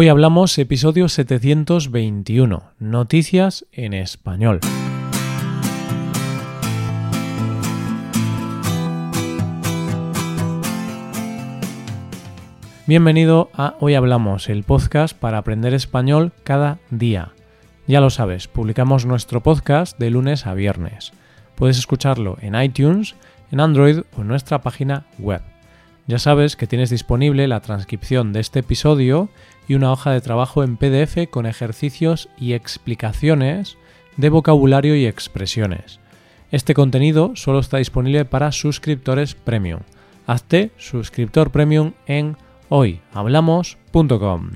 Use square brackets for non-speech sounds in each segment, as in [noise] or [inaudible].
Hoy hablamos episodio 721, Noticias en español. Bienvenido a Hoy Hablamos, el podcast para aprender español cada día. Ya lo sabes, publicamos nuestro podcast de lunes a viernes. Puedes escucharlo en iTunes, en Android o en nuestra página web. Ya sabes que tienes disponible la transcripción de este episodio y una hoja de trabajo en PDF con ejercicios y explicaciones de vocabulario y expresiones. Este contenido solo está disponible para suscriptores premium. Hazte suscriptor premium en hoyhablamos.com.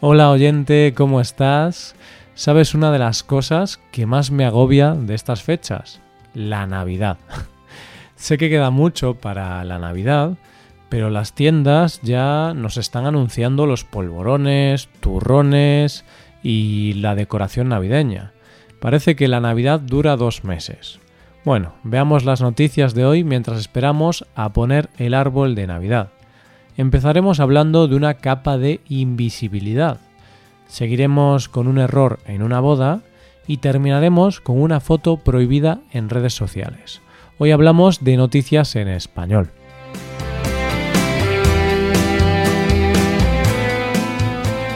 Hola oyente, ¿cómo estás? ¿Sabes una de las cosas que más me agobia de estas fechas? La Navidad. [laughs] sé que queda mucho para la Navidad, pero las tiendas ya nos están anunciando los polvorones, turrones y la decoración navideña. Parece que la Navidad dura dos meses. Bueno, veamos las noticias de hoy mientras esperamos a poner el árbol de Navidad. Empezaremos hablando de una capa de invisibilidad. Seguiremos con un error en una boda y terminaremos con una foto prohibida en redes sociales. Hoy hablamos de noticias en español.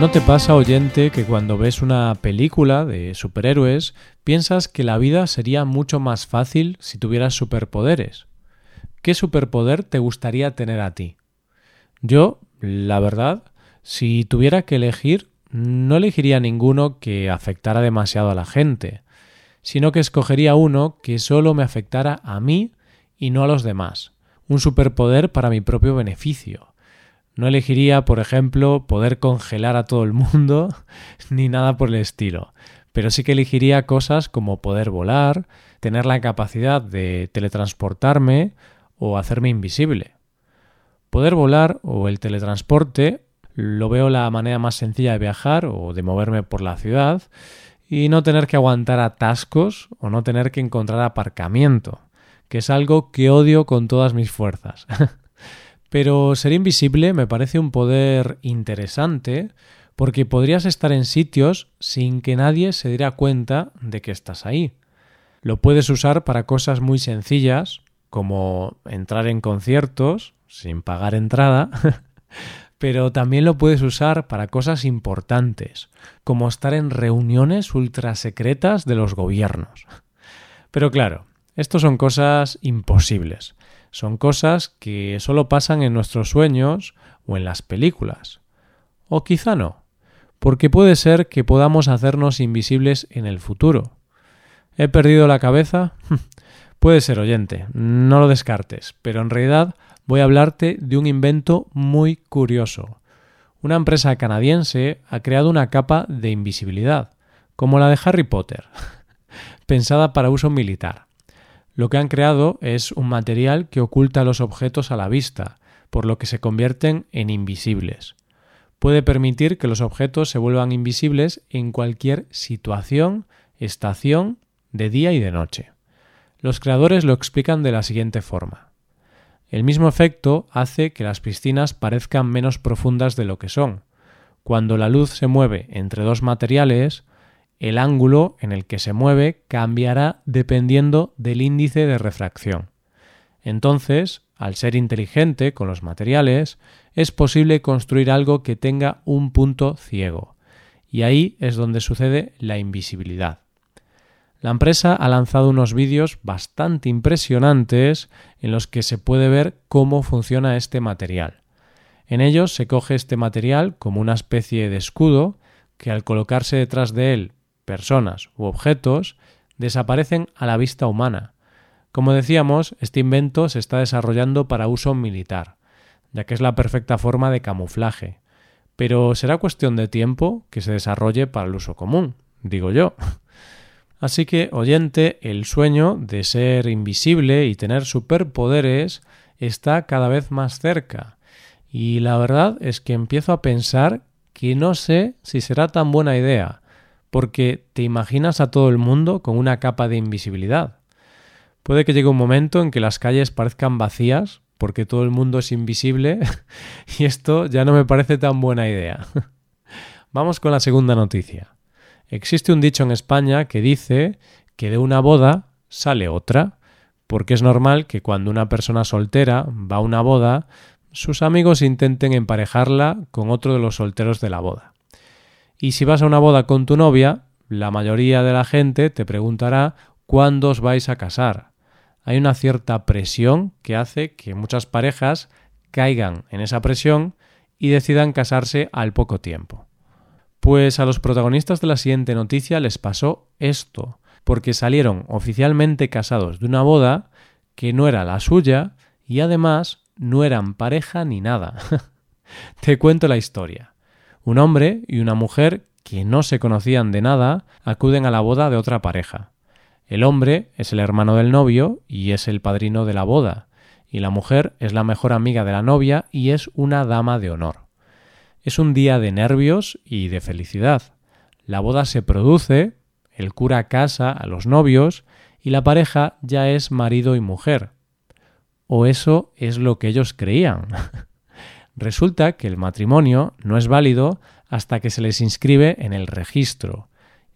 ¿No te pasa, oyente, que cuando ves una película de superhéroes piensas que la vida sería mucho más fácil si tuvieras superpoderes? ¿Qué superpoder te gustaría tener a ti? Yo, la verdad, si tuviera que elegir, no elegiría ninguno que afectara demasiado a la gente, sino que escogería uno que solo me afectara a mí y no a los demás, un superpoder para mi propio beneficio no elegiría, por ejemplo, poder congelar a todo el mundo [laughs] ni nada por el estilo, pero sí que elegiría cosas como poder volar, tener la capacidad de teletransportarme o hacerme invisible. Poder volar o el teletransporte lo veo la manera más sencilla de viajar o de moverme por la ciudad y no tener que aguantar atascos o no tener que encontrar aparcamiento, que es algo que odio con todas mis fuerzas. [laughs] Pero ser invisible me parece un poder interesante porque podrías estar en sitios sin que nadie se diera cuenta de que estás ahí. Lo puedes usar para cosas muy sencillas, como entrar en conciertos sin pagar entrada, [laughs] pero también lo puedes usar para cosas importantes, como estar en reuniones ultrasecretas de los gobiernos. Pero claro, esto son cosas imposibles. Son cosas que solo pasan en nuestros sueños o en las películas. O quizá no, porque puede ser que podamos hacernos invisibles en el futuro. ¿He perdido la cabeza? [laughs] puede ser oyente, no lo descartes, pero en realidad voy a hablarte de un invento muy curioso. Una empresa canadiense ha creado una capa de invisibilidad, como la de Harry Potter, [laughs] pensada para uso militar. Lo que han creado es un material que oculta los objetos a la vista, por lo que se convierten en invisibles. Puede permitir que los objetos se vuelvan invisibles en cualquier situación, estación, de día y de noche. Los creadores lo explican de la siguiente forma. El mismo efecto hace que las piscinas parezcan menos profundas de lo que son. Cuando la luz se mueve entre dos materiales, el ángulo en el que se mueve cambiará dependiendo del índice de refracción. Entonces, al ser inteligente con los materiales, es posible construir algo que tenga un punto ciego, y ahí es donde sucede la invisibilidad. La empresa ha lanzado unos vídeos bastante impresionantes en los que se puede ver cómo funciona este material. En ellos se coge este material como una especie de escudo que al colocarse detrás de él personas u objetos desaparecen a la vista humana. Como decíamos, este invento se está desarrollando para uso militar, ya que es la perfecta forma de camuflaje. Pero será cuestión de tiempo que se desarrolle para el uso común, digo yo. [laughs] Así que, oyente, el sueño de ser invisible y tener superpoderes está cada vez más cerca. Y la verdad es que empiezo a pensar que no sé si será tan buena idea porque te imaginas a todo el mundo con una capa de invisibilidad. Puede que llegue un momento en que las calles parezcan vacías porque todo el mundo es invisible [laughs] y esto ya no me parece tan buena idea. [laughs] Vamos con la segunda noticia. Existe un dicho en España que dice que de una boda sale otra, porque es normal que cuando una persona soltera va a una boda, sus amigos intenten emparejarla con otro de los solteros de la boda. Y si vas a una boda con tu novia, la mayoría de la gente te preguntará cuándo os vais a casar. Hay una cierta presión que hace que muchas parejas caigan en esa presión y decidan casarse al poco tiempo. Pues a los protagonistas de la siguiente noticia les pasó esto, porque salieron oficialmente casados de una boda que no era la suya y además no eran pareja ni nada. [laughs] Te cuento la historia. Un hombre y una mujer que no se conocían de nada acuden a la boda de otra pareja. El hombre es el hermano del novio y es el padrino de la boda, y la mujer es la mejor amiga de la novia y es una dama de honor. Es un día de nervios y de felicidad. La boda se produce, el cura casa a los novios y la pareja ya es marido y mujer. O eso es lo que ellos creían. [laughs] Resulta que el matrimonio no es válido hasta que se les inscribe en el registro.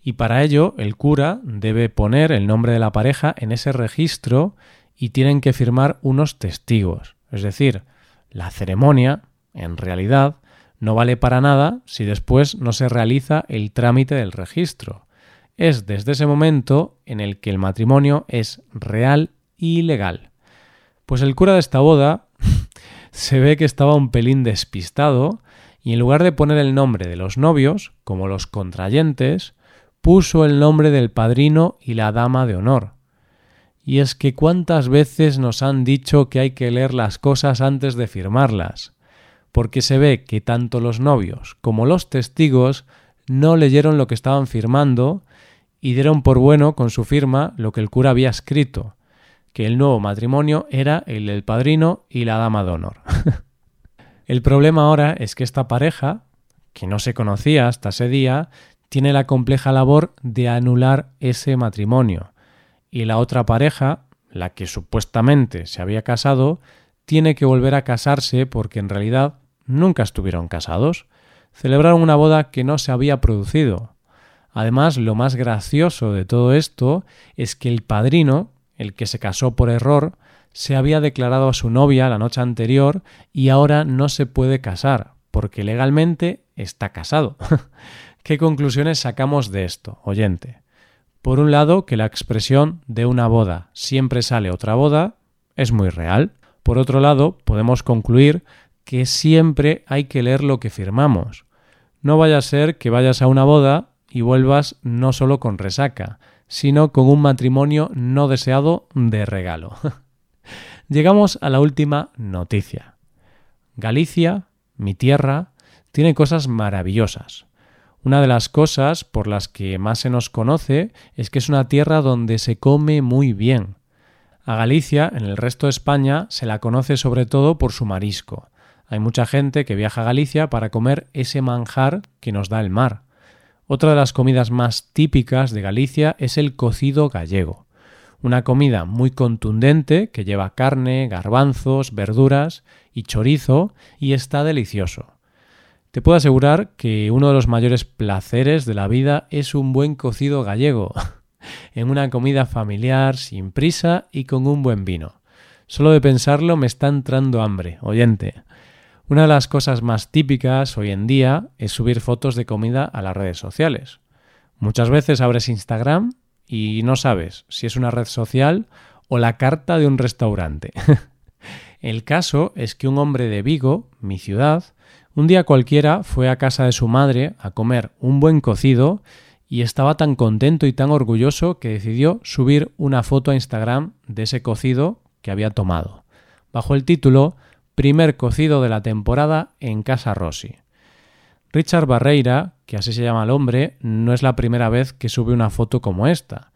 Y para ello el cura debe poner el nombre de la pareja en ese registro y tienen que firmar unos testigos. Es decir, la ceremonia, en realidad, no vale para nada si después no se realiza el trámite del registro. Es desde ese momento en el que el matrimonio es real y legal. Pues el cura de esta boda se ve que estaba un pelín despistado y en lugar de poner el nombre de los novios, como los contrayentes, puso el nombre del padrino y la dama de honor. Y es que cuántas veces nos han dicho que hay que leer las cosas antes de firmarlas porque se ve que tanto los novios como los testigos no leyeron lo que estaban firmando y dieron por bueno con su firma lo que el cura había escrito, que el nuevo matrimonio era el del padrino y la dama de honor. [laughs] el problema ahora es que esta pareja, que no se conocía hasta ese día, tiene la compleja labor de anular ese matrimonio, y la otra pareja, la que supuestamente se había casado, tiene que volver a casarse porque en realidad nunca estuvieron casados, celebraron una boda que no se había producido. Además, lo más gracioso de todo esto es que el padrino, el que se casó por error, se había declarado a su novia la noche anterior y ahora no se puede casar, porque legalmente está casado. [laughs] ¿Qué conclusiones sacamos de esto, oyente? Por un lado, que la expresión de una boda siempre sale otra boda es muy real. Por otro lado, podemos concluir que siempre hay que leer lo que firmamos. No vaya a ser que vayas a una boda y vuelvas no solo con resaca, sino con un matrimonio no deseado de regalo. [laughs] Llegamos a la última noticia. Galicia, mi tierra, tiene cosas maravillosas. Una de las cosas por las que más se nos conoce es que es una tierra donde se come muy bien. A Galicia, en el resto de España, se la conoce sobre todo por su marisco. Hay mucha gente que viaja a Galicia para comer ese manjar que nos da el mar. Otra de las comidas más típicas de Galicia es el cocido gallego, una comida muy contundente que lleva carne, garbanzos, verduras y chorizo y está delicioso. Te puedo asegurar que uno de los mayores placeres de la vida es un buen cocido gallego, [laughs] en una comida familiar, sin prisa y con un buen vino. Solo de pensarlo me está entrando hambre, oyente. Una de las cosas más típicas hoy en día es subir fotos de comida a las redes sociales. Muchas veces abres Instagram y no sabes si es una red social o la carta de un restaurante. [laughs] El caso es que un hombre de Vigo, mi ciudad, un día cualquiera fue a casa de su madre a comer un buen cocido y estaba tan contento y tan orgulloso que decidió subir una foto a Instagram de ese cocido que había tomado, bajo el título primer cocido de la temporada en Casa Rossi. Richard Barreira, que así se llama el hombre, no es la primera vez que sube una foto como esta,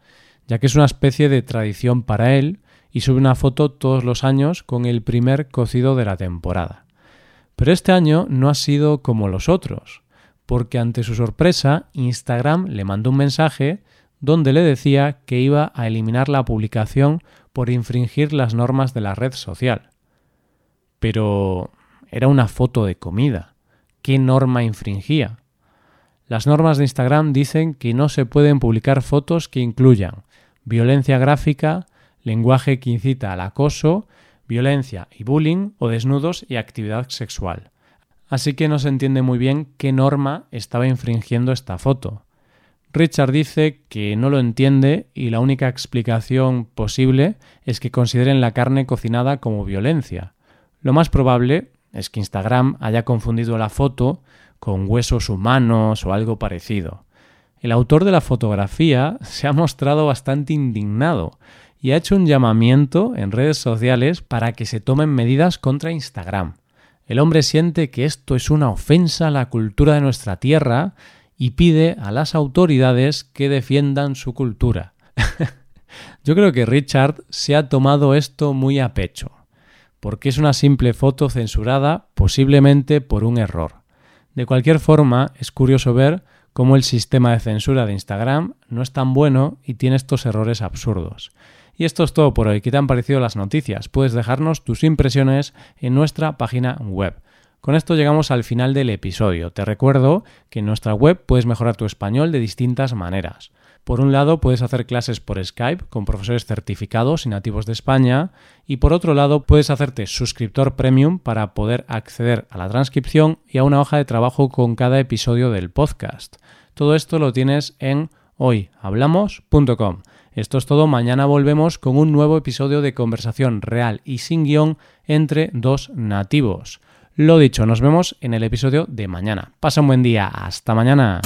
ya que es una especie de tradición para él y sube una foto todos los años con el primer cocido de la temporada. Pero este año no ha sido como los otros, porque ante su sorpresa Instagram le mandó un mensaje donde le decía que iba a eliminar la publicación por infringir las normas de la red social. Pero era una foto de comida. ¿Qué norma infringía? Las normas de Instagram dicen que no se pueden publicar fotos que incluyan violencia gráfica, lenguaje que incita al acoso, violencia y bullying o desnudos y actividad sexual. Así que no se entiende muy bien qué norma estaba infringiendo esta foto. Richard dice que no lo entiende y la única explicación posible es que consideren la carne cocinada como violencia. Lo más probable es que Instagram haya confundido la foto con huesos humanos o algo parecido. El autor de la fotografía [laughs] se ha mostrado bastante indignado y ha hecho un llamamiento en redes sociales para que se tomen medidas contra Instagram. El hombre siente que esto es una ofensa a la cultura de nuestra tierra y pide a las autoridades que defiendan su cultura. [laughs] Yo creo que Richard se ha tomado esto muy a pecho, porque es una simple foto censurada posiblemente por un error. De cualquier forma, es curioso ver cómo el sistema de censura de Instagram no es tan bueno y tiene estos errores absurdos. Y esto es todo por hoy. ¿Qué te han parecido las noticias? Puedes dejarnos tus impresiones en nuestra página web. Con esto llegamos al final del episodio. Te recuerdo que en nuestra web puedes mejorar tu español de distintas maneras. Por un lado, puedes hacer clases por Skype con profesores certificados y nativos de España, y por otro lado, puedes hacerte suscriptor premium para poder acceder a la transcripción y a una hoja de trabajo con cada episodio del podcast. Todo esto lo tienes en hoyhablamos.com. Esto es todo, mañana volvemos con un nuevo episodio de conversación real y sin guion entre dos nativos. Lo dicho, nos vemos en el episodio de mañana. Pasa un buen día, hasta mañana.